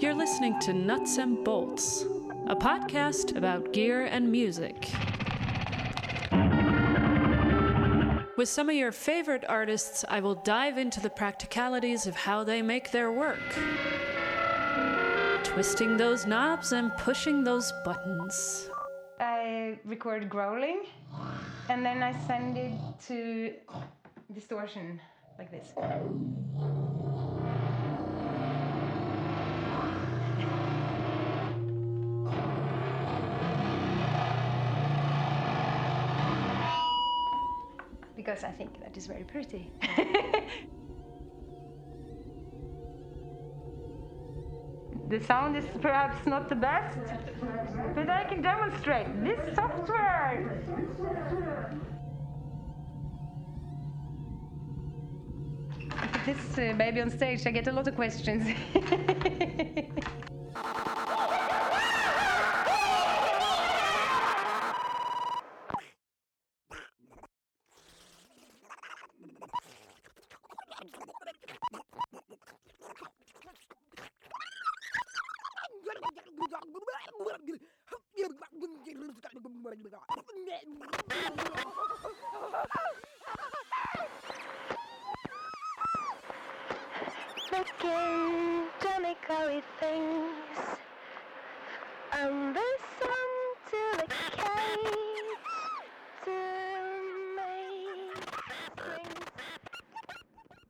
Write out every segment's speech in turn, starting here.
You're listening to Nuts and Bolts, a podcast about gear and music. With some of your favorite artists, I will dive into the practicalities of how they make their work. Twisting those knobs and pushing those buttons. I record growling and then I send it to distortion like this. Because I think that is very pretty. the sound is perhaps not the best, but I can demonstrate this software. This uh, baby on stage, I get a lot of questions. you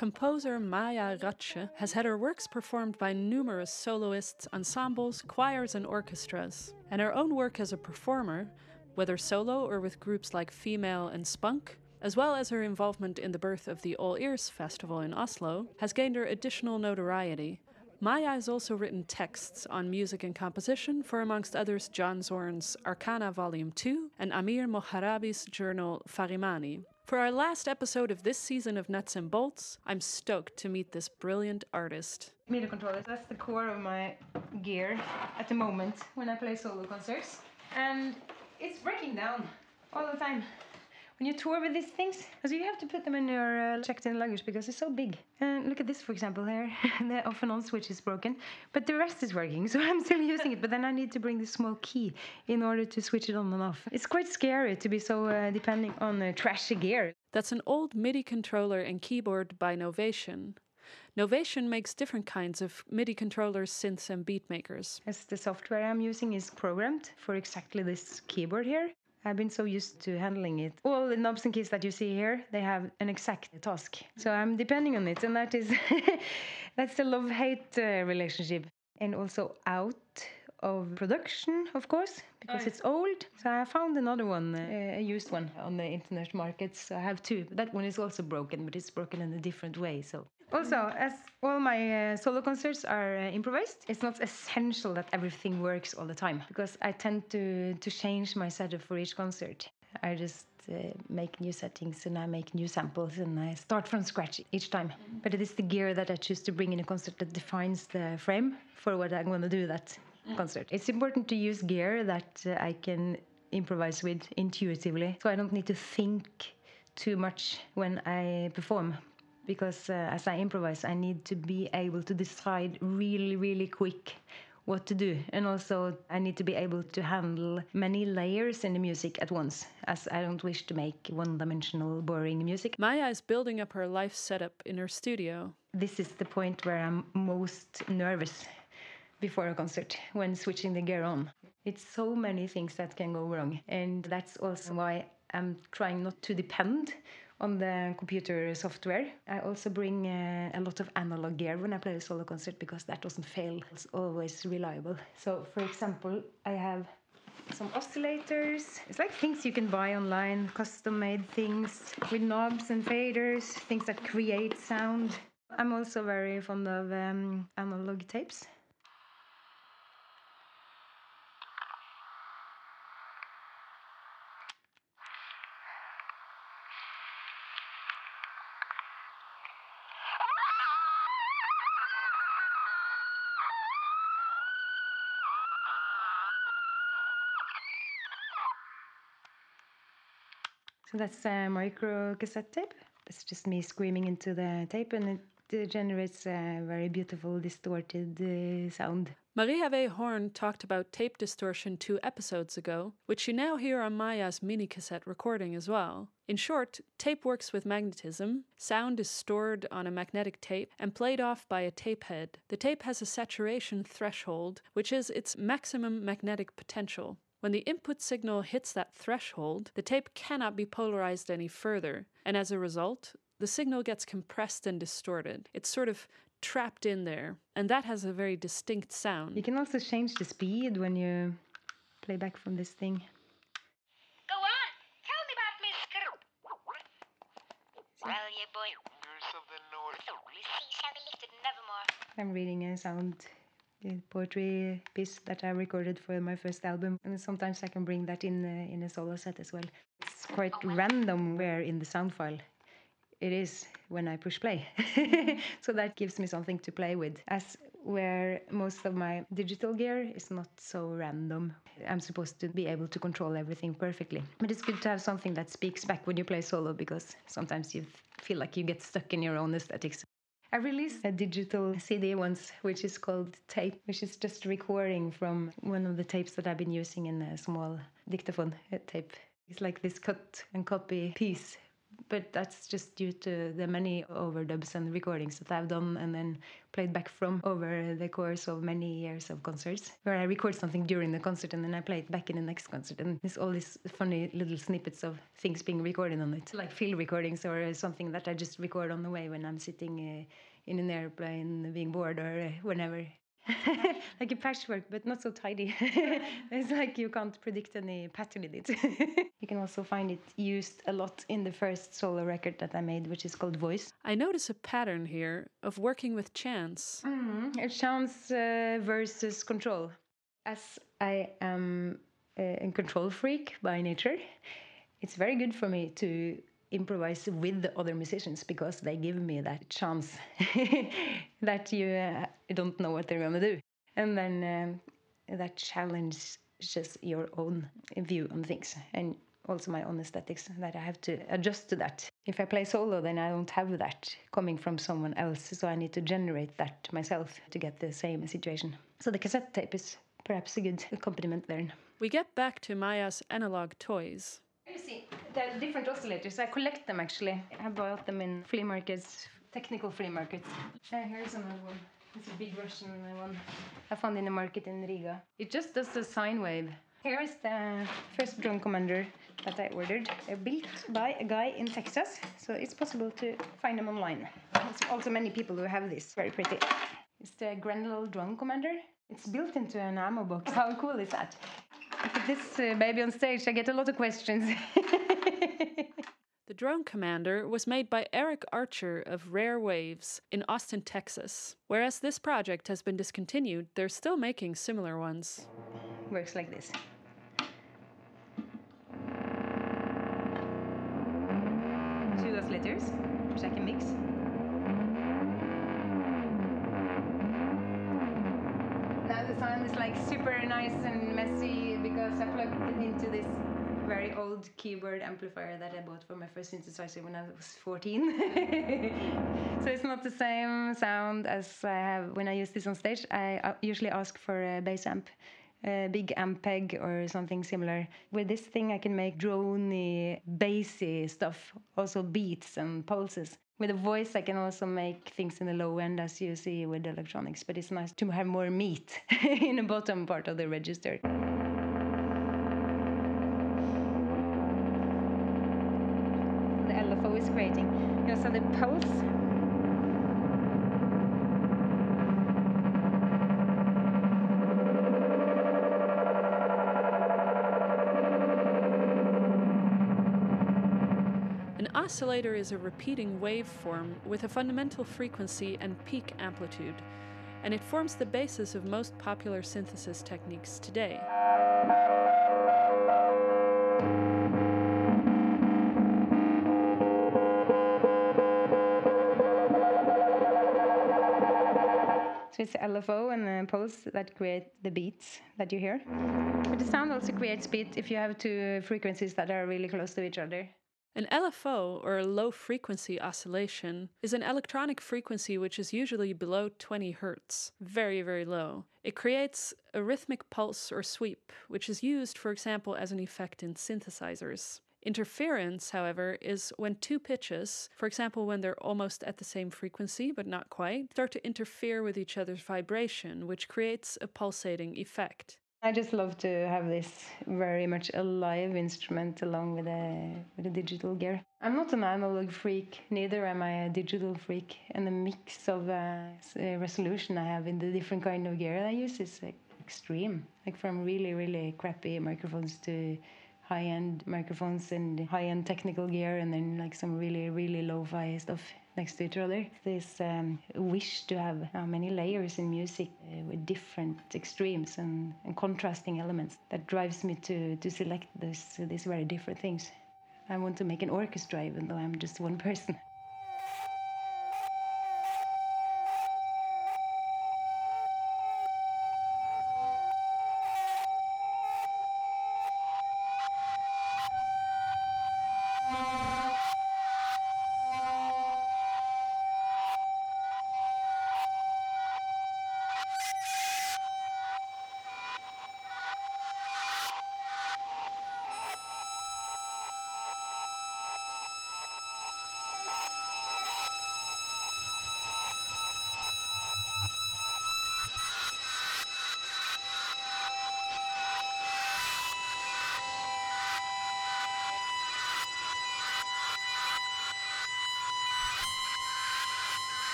Composer Maja Ratkje has had her works performed by numerous soloists, ensembles, choirs, and orchestras. And her own work as a performer, whether solo or with groups like Fe-mail and Spunk, as well as her involvement in the birth of the All Ears Festival in Oslo, has gained her additional notoriety. Maja has also written texts on music and composition for, amongst others, John Zorn's Arcana Volume 2 and Amir Moharabi's journal Farimani. For our last episode of this season of Nuts and Bolts, I'm stoked to meet this brilliant artist. MIDI controllers, that's the core of my gear at the moment when I play solo concerts. And it's breaking down all the time. When you tour with these things, because you have to put them in your uh, checked in luggage because it's so big. And look at this, for example, here. the off and on switch is broken, but the rest is working, so I'm still using it. But then I need to bring this small key in order to switch it on and off. It's quite scary to be so uh, depending on uh, trashy gear. That's an old MIDI controller and keyboard by Novation. Novation makes different kinds of MIDI controllers, synths, and beat makers. As the software I'm using is programmed for exactly this keyboard here. I've been so used to handling it. All the knobs and keys that you see here, they have an exact task. So I'm depending on it, and that is that's the love-hate uh, relationship. And also out of production, of course, because it's old. So I found another one, uh, a used one, on the internet markets. So I have two. That one is also broken, but it's broken in a different way. So also, as all my uh, solo concerts are uh, improvised, it's not essential that everything works all the time because I tend to to change my setup for each concert. I just uh, make new settings and I make new samples and I start from scratch each time. But it is the gear that I choose to bring in a concert that defines the frame for what I'm going to do that concert. It's important to use gear that uh, I can improvise with intuitively, so I don't need to think too much when I perform because uh, as I improvise, I need to be able to decide really, really quick what to do. And also, I need to be able to handle many layers in the music at once, as I don't wish to make one dimensional, boring music. Maja is building up her life setup in her studio. This is the point where I'm most nervous before a concert when switching the gear on. It's so many things that can go wrong, and that's also why I'm trying not to depend on the computer software. I also bring uh, a lot of analog gear when I play a solo concert because that doesn't fail. It's always reliable. So, for example, I have some oscillators. It's like things you can buy online, custom made things with knobs and faders, things that create sound. I'm also very fond of um, analog tapes. So that's a micro cassette tape. It's just me screaming into the tape, and it uh, generates a very beautiful distorted uh, sound. Marie-Hervé Horn talked about tape distortion two episodes ago, which you now hear on Maja's mini cassette recording as well. In short, tape works with magnetism, sound is stored on a magnetic tape and played off by a tape head. The tape has a saturation threshold, which is its maximum magnetic potential. When the input signal hits that threshold, the tape cannot be polarized any further, and as a result, the signal gets compressed and distorted. It's sort of trapped in there, and that has a very distinct sound. You can also change the speed when you play back from this thing. Go on, tell me about Miss Skrupp. Well, you boy. Of We see shall be lifted nevermore. I'm reading a sound poetry piece that I recorded for my first album, and sometimes I can bring that in uh, in a solo set as well. It's quite random where in the sound file it is when I push play. so that gives me something to play with. As where most of my digital gear is not so random. I'm supposed to be able to control everything perfectly. But it's good to have something that speaks back when you play solo because sometimes you feel like you get stuck in your own aesthetics. I released a digital CD once, which is called Tape, which is just recording from one of the tapes that I've been using in a small dictaphone uh, tape. It's like this cut and copy piece but that's just due to the many overdubs and recordings that I've done and then played back from over the course of many years of concerts, where I record something during the concert and then I play it back in the next concert. And there's all these funny little snippets of things being recorded on it, like field recordings or something that I just record on the way when I'm sitting uh, in an airplane being bored or uh, whenever. like a patchwork, but not so tidy. it's like you can't predict any pattern in it. you can also find it used a lot in the first solo record that I made, which is called Voice. I notice a pattern here of working with chance. Mm, it chance uh, versus control. As I am a control freak by nature, it's very good for me to improvise with the other musicians because they give me that chance that you uh, don't know what they're going to do. And then um, that challenges just your own view on things and also my own aesthetics that I have to adjust to that. If I play solo, then I don't have that coming from someone else, so I need to generate that myself to get the same situation. So the cassette tape is perhaps a good accompaniment there. We get back to Maja's analog toys. You see, there are different oscillators. I collect them actually. I bought them in flea markets, technical flea markets. Uh, here's another one. It's a big Russian one I found in the market in Riga. It just does the sine wave. Here is the first drone commander that I ordered. They're built by a guy in Texas, so it's possible to find them online. There's also many people who have this. Very pretty. It's the Grendel drone commander. It's built into an ammo box. How cool is that? I Put this uh, baby on stage, I get a lot of questions. The drone commander was made by Eric Archer of Rare Waves in Austin, Texas. Whereas this project has been discontinued, they're still making similar ones. Works like this. Old keyboard amplifier that I bought for my first synthesizer when I was 14. so it's not the same sound as I have when I use this on stage. I uh, usually ask for a bass amp. A big Ampeg or something similar. With this thing, I can make droney, bassy stuff, also beats and pulses. With a voice, I can also make things in the low end, as you see with electronics. But it's nice to have more meat in the bottom part of the register. Creating. You also have the pulse. An oscillator is a repeating waveform with a fundamental frequency and peak amplitude, and it forms the basis of most popular synthesis techniques today. So it's the LFO and the pulse that create the beats that you hear. But the sound also creates beats if you have two frequencies that are really close to each other. An LFO, or low frequency oscillation, is an electronic frequency which is usually below 20 Hz, very, very low. It creates a rhythmic pulse or sweep, which is used, for example, as an effect in synthesizers. Interference, however, is when two pitches, for example, when they're almost at the same frequency but not quite, start to interfere with each other's vibration, which creates a pulsating effect. I just love to have this very much alive instrument along with a with a digital gear. I'm not an analog freak, neither am I a digital freak. And the mix of uh, resolution I have in the different kind of gear I use is uh, extreme. Like from really really crappy microphones to high-end microphones and high-end technical gear, and then like some really really lo-fi stuff next to each other. This um, wish to have uh, many layers in music uh, with different extremes and, and, contrasting elements that drives me to, to select this, these very different things. I want to make an orchestra even though I'm just one person.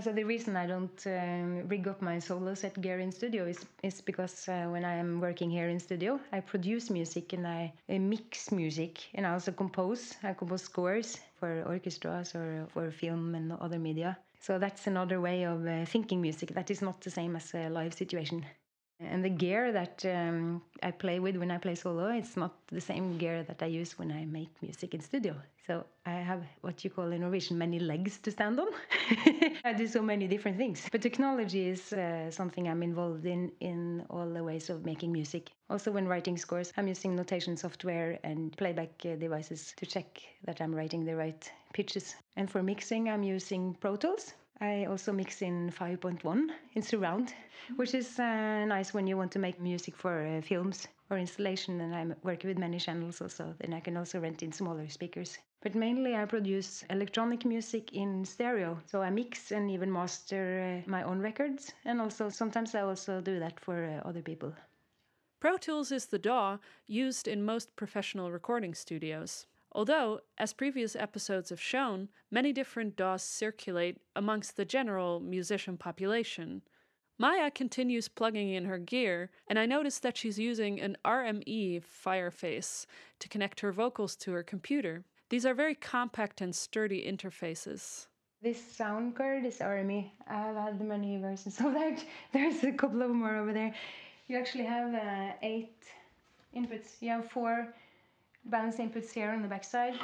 So the reason I don't um, rig up my solo set gear in studio is, is because uh, when I am working here in studio, I produce music and I, I, mix music and I also compose. I compose scores for orchestras or for film and other media. So that's another way of uh, thinking music. That is not the same as a live situation. And the gear that um, I play with when I play solo, it's not the same gear that I use when I make music in studio. So I have what you call in Norwegian many legs to stand on. I do so many different things. But technology is uh, something I'm involved in in all the ways of making music. Also, when writing scores, I'm using notation software and playback uh, devices to check that I'm writing the right pitches. And for mixing, I'm using Pro Tools I also mix in 5.1 in surround, which is uh, nice when you want to make music for uh, films or installation. And I'm working with many channels also. Then I can also rent in smaller speakers. But mainly I produce electronic music in stereo. So I mix and even master uh, my own records. And also sometimes I also do that for uh, other people. Pro Tools is the DAW used in most professional recording studios. Although, as previous episodes have shown, many different DAWs circulate amongst the general musician population. Maya continues plugging in her gear, and I notice that she's using an RME Fireface to connect her vocals to her computer. These are very compact and sturdy interfaces. This sound card is RME. I've had many versions of that. There's a couple of more over there. You actually have uh, eight inputs. You have four balance inputs here on the back side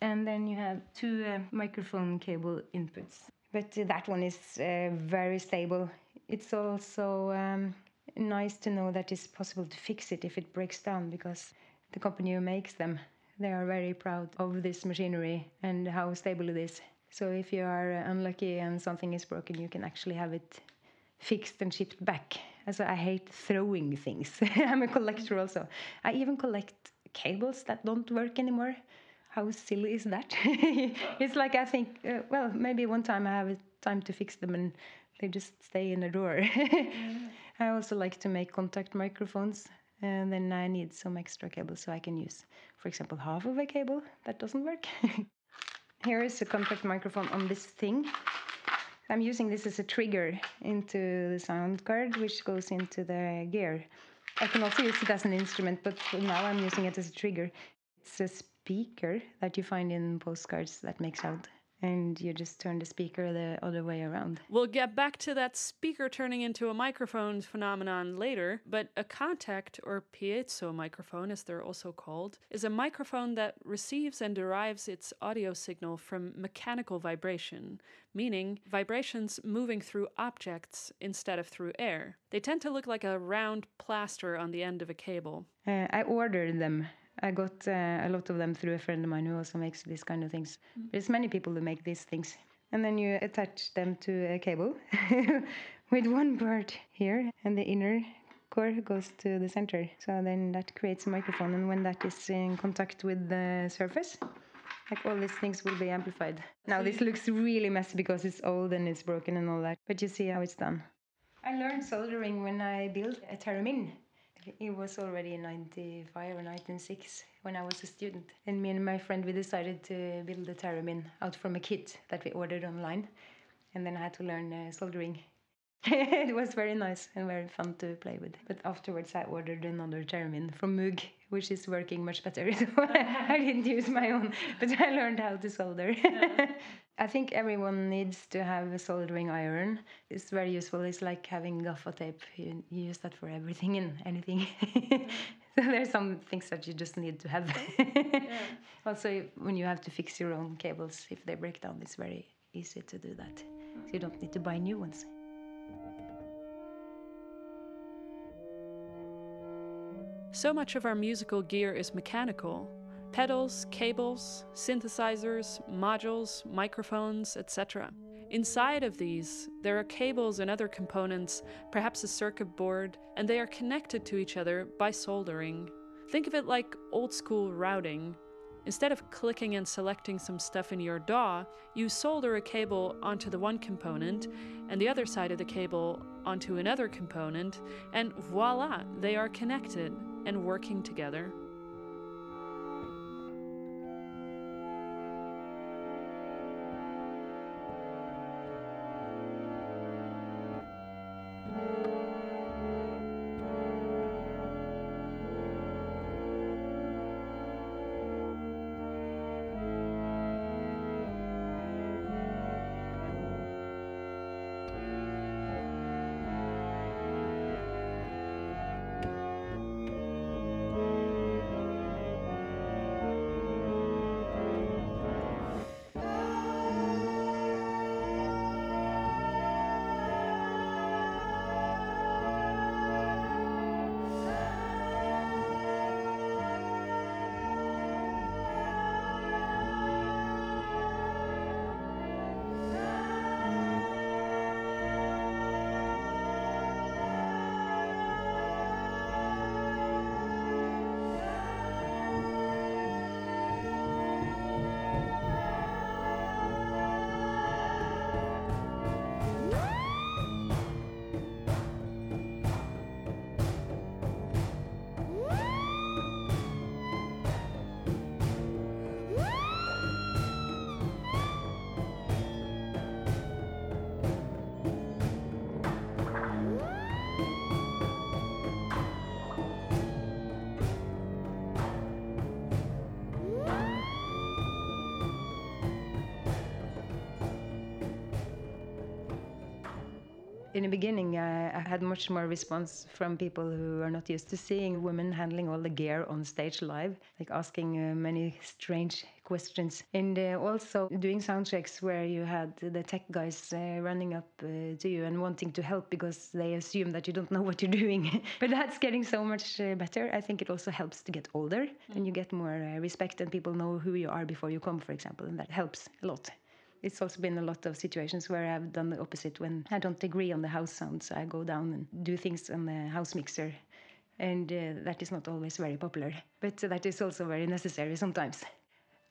and then you have two uh, microphone cable inputs. But uh, that one is uh, very stable. It's also um, nice to know that it's possible to fix it if it breaks down because the company who makes them they are very proud of this machinery and how stable it is. So if you are unlucky and something is broken you can actually have it fixed and shipped back. So i hate throwing things. I'm a collector also. I even collect cables that don't work anymore. how silly is that? it's like I think, uh, well, maybe one time I have time to fix them and they just stay in a drawer. mm. I also like to make contact microphones, and then I need some extra cables so I can use, for example, half of a cable that doesn't work. Here is a contact microphone on this thing. I'm using this as a trigger into the sound card, which goes into the gear. I can also use it as an instrument, but now I'm using it as a trigger. It's a speaker that you find in postcards that makes sound and you just turn the speaker the other way around. We'll get back to that speaker turning into a microphone phenomenon later, but a contact or piezo microphone, as they're also called, is a microphone that receives and derives its audio signal from mechanical vibration, meaning vibrations moving through objects instead of through air. They tend to look like a round plaster on the end of a cable. Uh, I ordered them I got uh, a lot of them through a friend of mine who also makes these kind of things. Mm. There's many people who make these things. And then you attach them to a cable with one part here, and the inner core goes to the center. So then that creates a microphone, and when that is in contact with the surface, like all these things will be amplified. Now this looks really messy because it's old and it's broken and all that, but you see how it's done. I learned soldering when I built a theremin it was already in 95 or 96 when I was a student. And me and my friend, we decided to build a theremin out from a kit that we ordered online. And then I had to learn uh, soldering. it was very nice and very fun to play with. But afterwards, I ordered another theremin from Moog, which is working much better. So I didn't use my own, but I learned how to solder. I think everyone needs to have a soldering iron. It's very useful. It's like having gaffer tape. You, you, use that for everything and anything. so there's some things that you just need to have. yeah. Also, when you have to fix your own cables, if they break down, it's very easy to do that. So you don't need to buy new ones. So much of our musical gear is mechanical, pedals, cables, synthesizers, modules, microphones, etc. Inside of these, there are cables and other components, perhaps a circuit board, and they are connected to each other by soldering. Think of it like old school routing. Instead of clicking and selecting some stuff in your DAW, you solder a cable onto the one component and the other side of the cable onto another component, and voila, they are connected and working together. In the beginning, uh, I had much more response from people who are not used to seeing women handling all the gear on stage live, like asking uh, many strange questions. And uh, also doing sound checks where you had the tech guys uh, running up uh, to you and wanting to help because they assume that you don't know what you're doing. but that's getting so much uh, better. I think it also helps to get older and you get more respect and people know who you are before you come, for example, and that helps a lot it's also been a lot of situations where I've done the opposite. When I don't agree on the house sounds, I go down and do things on the house mixer. And uh, that is not always very popular, but that is also very necessary sometimes.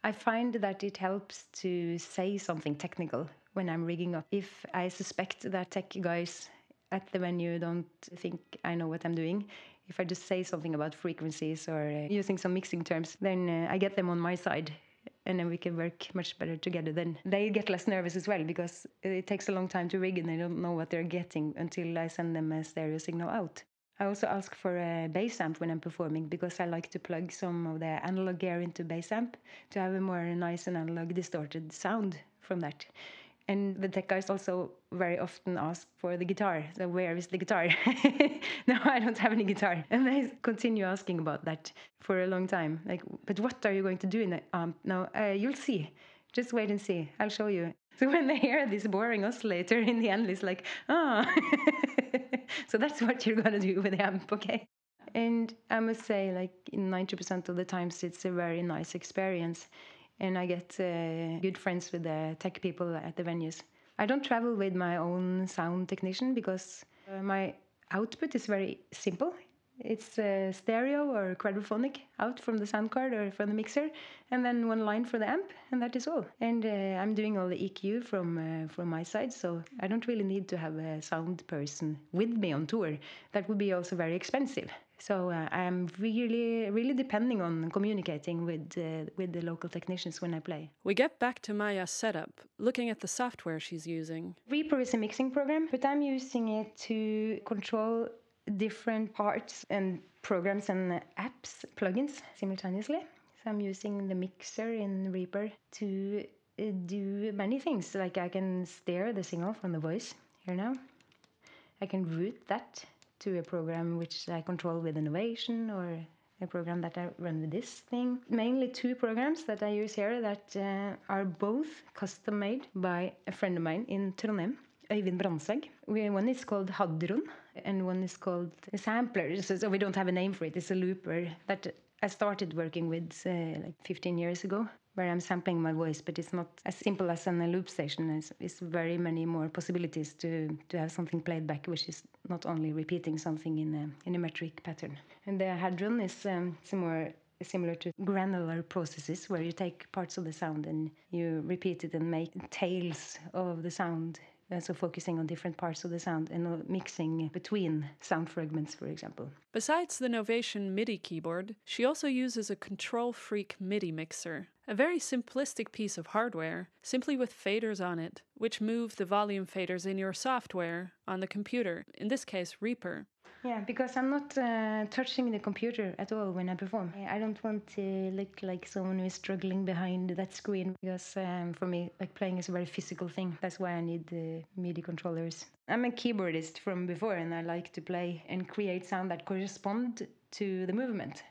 I find that it helps to say something technical when I'm rigging up. If I suspect that tech guys at the venue don't think I know what I'm doing, if I just say something about frequencies or uh, using some mixing terms, then uh, I get them on my side and then we can work much better together. Then they get less nervous as well because it takes a long time to rig and they don't know what they're getting until I send them a stereo signal out. I also ask for a bass amp when I'm performing because I like to plug some of the analog gear into bass amp to have a more nice and analog distorted sound from that. And the tech guys also very often ask for the guitar. So where is the guitar? no, I don't have any guitar. And they continue asking about that for a long time. Like, but what are you going to do in the amp? No, uh, you'll see. Just wait and see. I'll show you. So when they hear this boring oscillator in the end, it's like, ah. so that's what you're gonna do with the amp, okay? And I must say, like, in 90% of the times, it's a very nice experience and I get uh, good friends with the tech people at the venues. I don't travel with my own sound technician because uh, my output is very simple. It's uh, stereo or quadraphonic out from the sound card or from the mixer, and then one line for the amp, and that is all. And uh, I'm doing all the EQ from uh, from my side, so I don't really need to have a sound person with me on tour. That would be also very expensive. So uh, I'm really, really depending on communicating with uh, with the local technicians when I play. We get back to Maja's setup, looking at the software she's using. Reaper is a mixing program, but I'm using it to control different parts and programs and apps, plugins simultaneously. So I'm using the mixer in Reaper to uh, do many things. Like I can steer the signal from the voice here now. I can route that to a program which I control with Innovation or a program that I run with this thing. Mainly two programs that I use here that uh, are both custom made by a friend of mine in Trondheim. Øyvind Brandsegg. One is called Hadron and one is called sampler. So, so, we don't have a name for it. It's a looper that I started working with uh, like 15 years ago where I'm sampling my voice, but it's not as simple as on a loop station. It's, it's, very many more possibilities to, to have something played back, which is not only repeating something in a, in a metric pattern. And the hadron is um, more similar to granular processes where you take parts of the sound and you repeat it and make tails of the sound uh, so focusing on different parts of the sound and mixing between sound fragments, for example. Besides the Novation MIDI keyboard, she also uses a Control Freak MIDI mixer, a very simplistic piece of hardware, simply with faders on it, which move the volume faders in your software on the computer, in this case Reaper. Yeah, because I'm not uh, touching the computer at all when I perform. I don't want to look like someone who is struggling behind that screen because um, for me, like playing is a very physical thing. That's why I need the MIDI controllers. I'm a keyboardist from before, and I like to play and create sound that correspond to the movement,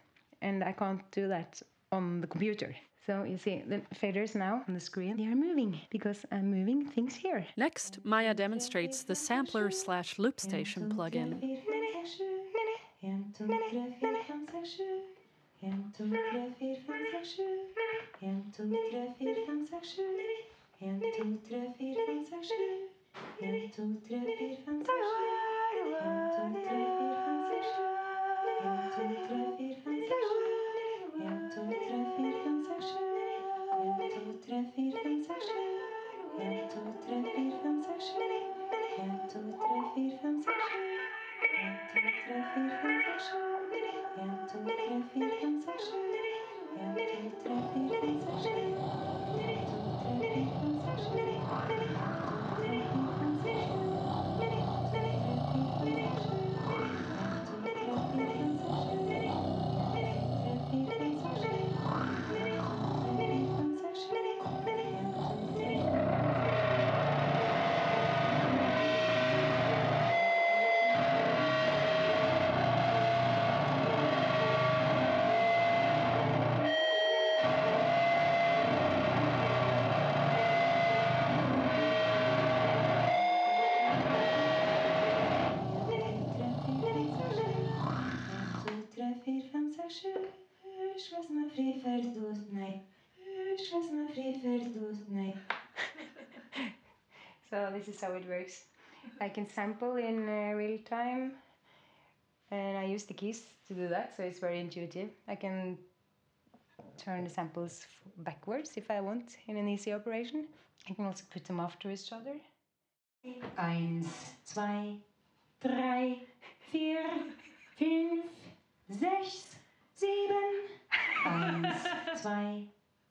and I can't do that on the computer. So you see the faders now on the screen, they are moving because I'm moving things here. Next, Maja demonstrates the sampler slash loop station plugin. tre, fire, fem, seks, sju. En, to, tre, fire, fem, seks, sju. En, to, tre, fire, fem, seks, sju. En, to, tre, fire, fem, seks, sju. En, to, tre, fire, fem, seks, sju. En, to, tre, fire, fem, seks, sju. En, to, tre, fire, fem, seks, sju. En, to, tre, fire, fem, seks, sju. This is how it works. I can sample in uh, real time and I use the keys to do that, so it's very intuitive. I can turn the samples backwards if I want in an easy operation. I can also put them after each other. Eins, zwei, drei, vier, fünf, sechs, sieben. Eins, zwei,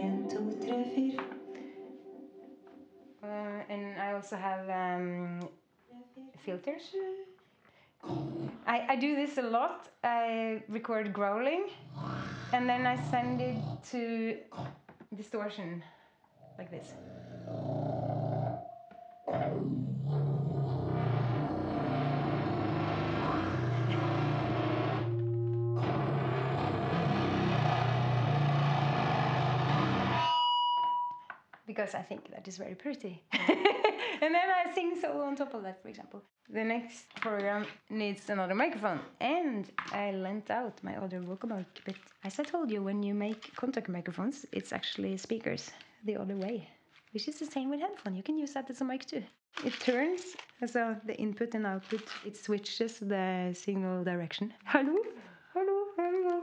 To. Uh, and I also have um, filters. I, I do this a lot. I record growling and then I send it to distortion like this. Because I think that is very pretty. and then I sing solo on top of that, for example. The next program needs another microphone. And I lent out my other vocal mic. But as I told you, when you make contact microphones, it's actually speakers the other way. Which is the same with headphone. You can use that as a mic too. It turns, so the input and output, it switches the signal direction. Hello? Hello? Hello?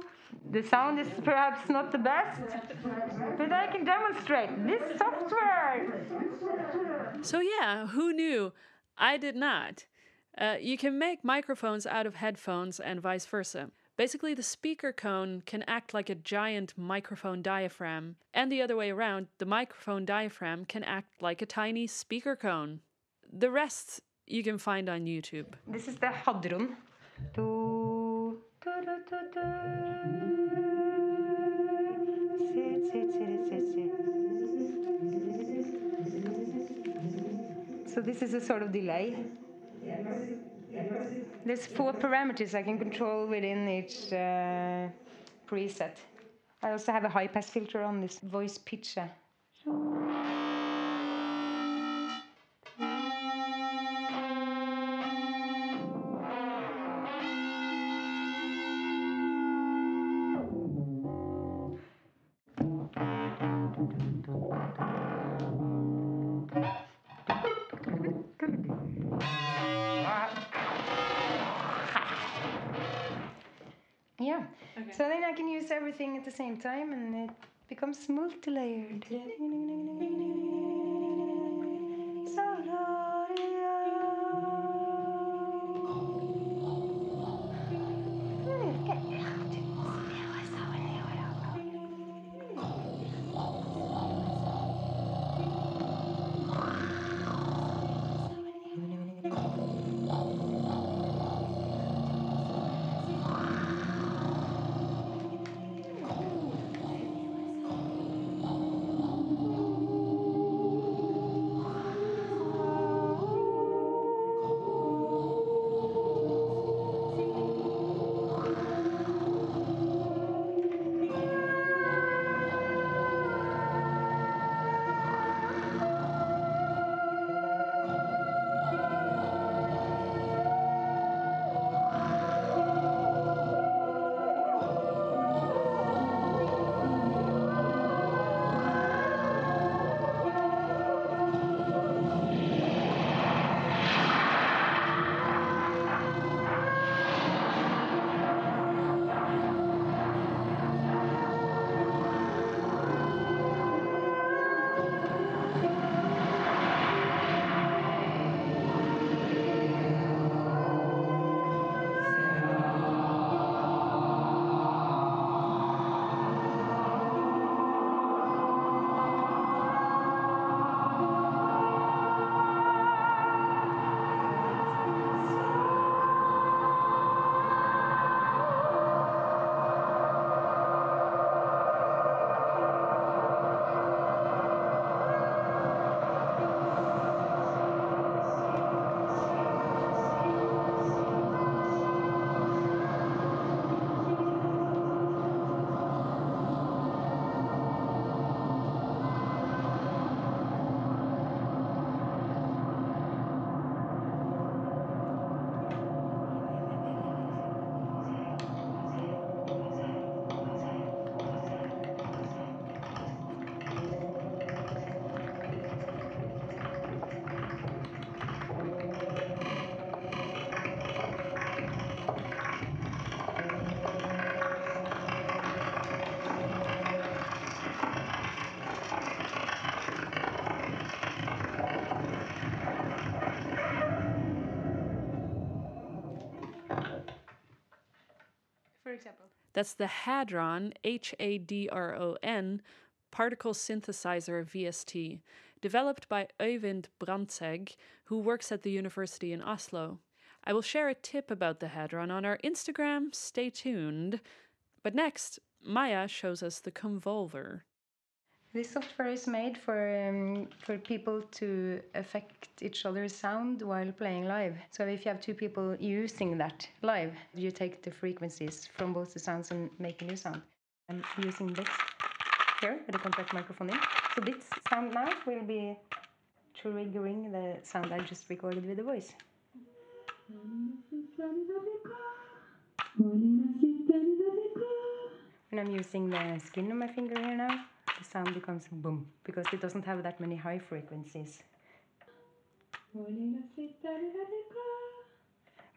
The sound is perhaps not the best, but I can demonstrate this software. So, yeah, who knew? I did not. Uh, you can make microphones out of headphones and vice versa. Basically, the speaker cone can act like a giant microphone diaphragm, and the other way around, the microphone diaphragm can act like a tiny speaker cone. The rest you can find on YouTube. This is the hadron. Do, So this is a sort of delay. There's four parameters I can control within each uh, preset. I also have a high pass filter on this voice pitcher. Everything at the same time and it becomes multi-layered. That's the Hadron, H A D R O N, particle synthesizer VST, developed by Øyvind Brandtzæg, who works at the university in Oslo. I will share a tip about the Hadron on our Instagram, stay tuned. But next, Maja shows us the Convolver. This software is made for um, for people to affect each other's sound while playing live. So if you have two people using that live, you take the frequencies from both the sounds and make a new sound. I'm using this here with the contact microphone in. So this sound now will be triggering the sound I just recorded with the voice. When I'm using the skin on my finger here now, the sound becomes boom because it doesn't have that many high frequencies.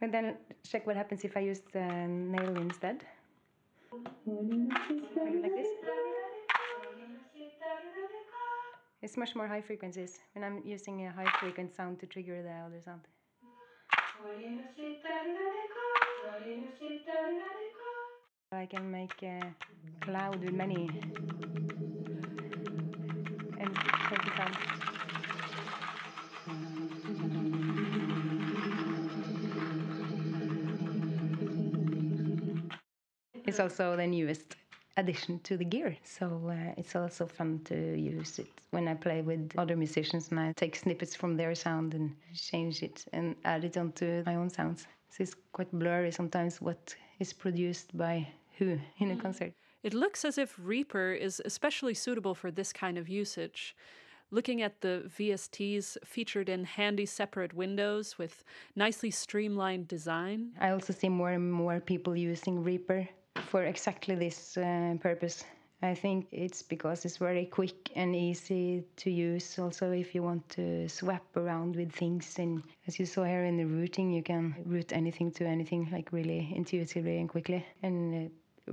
And then check what happens if I use the nail instead. Like this. It's much more high frequencies when I'm using a high frequency sound to trigger the other sound. I can make a cloud with many and take it out. It's also the newest addition to the gear, so uh, it's also fun to use it when I play with other musicians and I take snippets from their sound and change it and add it onto my own sounds. So it's quite blurry sometimes what is produced by who in a concert. It looks as if Reaper is especially suitable for this kind of usage. Looking at the VSTs featured in handy separate windows with nicely streamlined design, I also see more and more people using Reaper for exactly this uh, purpose. I think it's because it's very quick and easy to use. Also, if you want to swap around with things, and as you saw here in the routing, you can route anything to anything like really intuitively and quickly, and uh,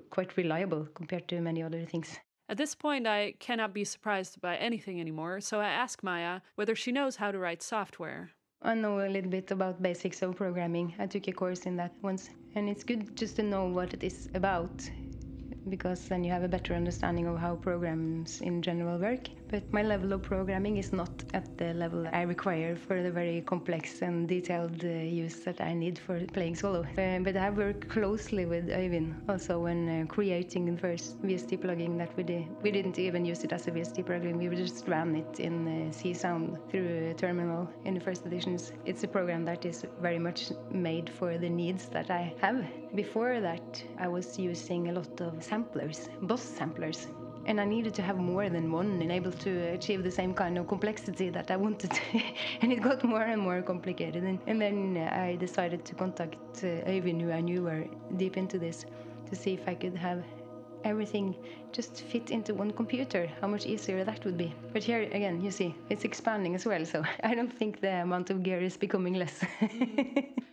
quite reliable compared to many other things. At this point, I cannot be surprised by anything anymore, so I ask Maja whether she knows how to write software. I know a little bit about basics of programming. I took a course in that once, and it's good just to know what it is about because then you have a better understanding of how programs in general work. But my level of programming is not at the level I require for the very complex and detailed uh, use that I need for playing solo. Uh, but I work closely with Øyvind also when uh, creating the first VST plugin that we did. We didn't even use it as a VST plugin, we just ran it in uh, Csound through a terminal in the first editions. It's a program that is very much made for the needs that I have. Before that, I was using a lot of samplers, Boss samplers. And I needed to have more than one and able to achieve the same kind of complexity that I wanted. and it got more and more complicated. And, and then I decided to contact uh, who I knew were deep into this, to see if I could have everything just fit into one computer, how much easier that would be. But here again, you see, it's expanding as well, so I don't think the amount of gear is becoming less.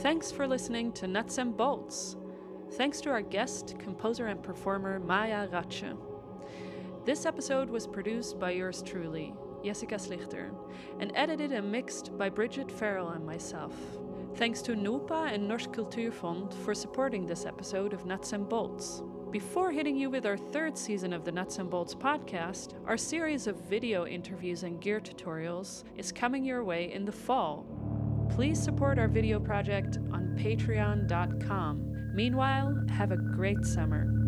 Thanks for listening to Nuts and Bolts. Thanks to our guest, composer, and performer Maja Ratkje. This episode was produced by yours truly, Jessica Sligter, and edited and mixed by Bridget Ferrill and myself. Thanks to NOPA and Norsk Kulturfond for supporting this episode of Nuts and Bolts. Before hitting you with our third season of the Nuts and Bolts podcast, our series of video interviews and gear tutorials is coming your way in the fall. Please support our video project on patreon.com. Meanwhile, have a great summer.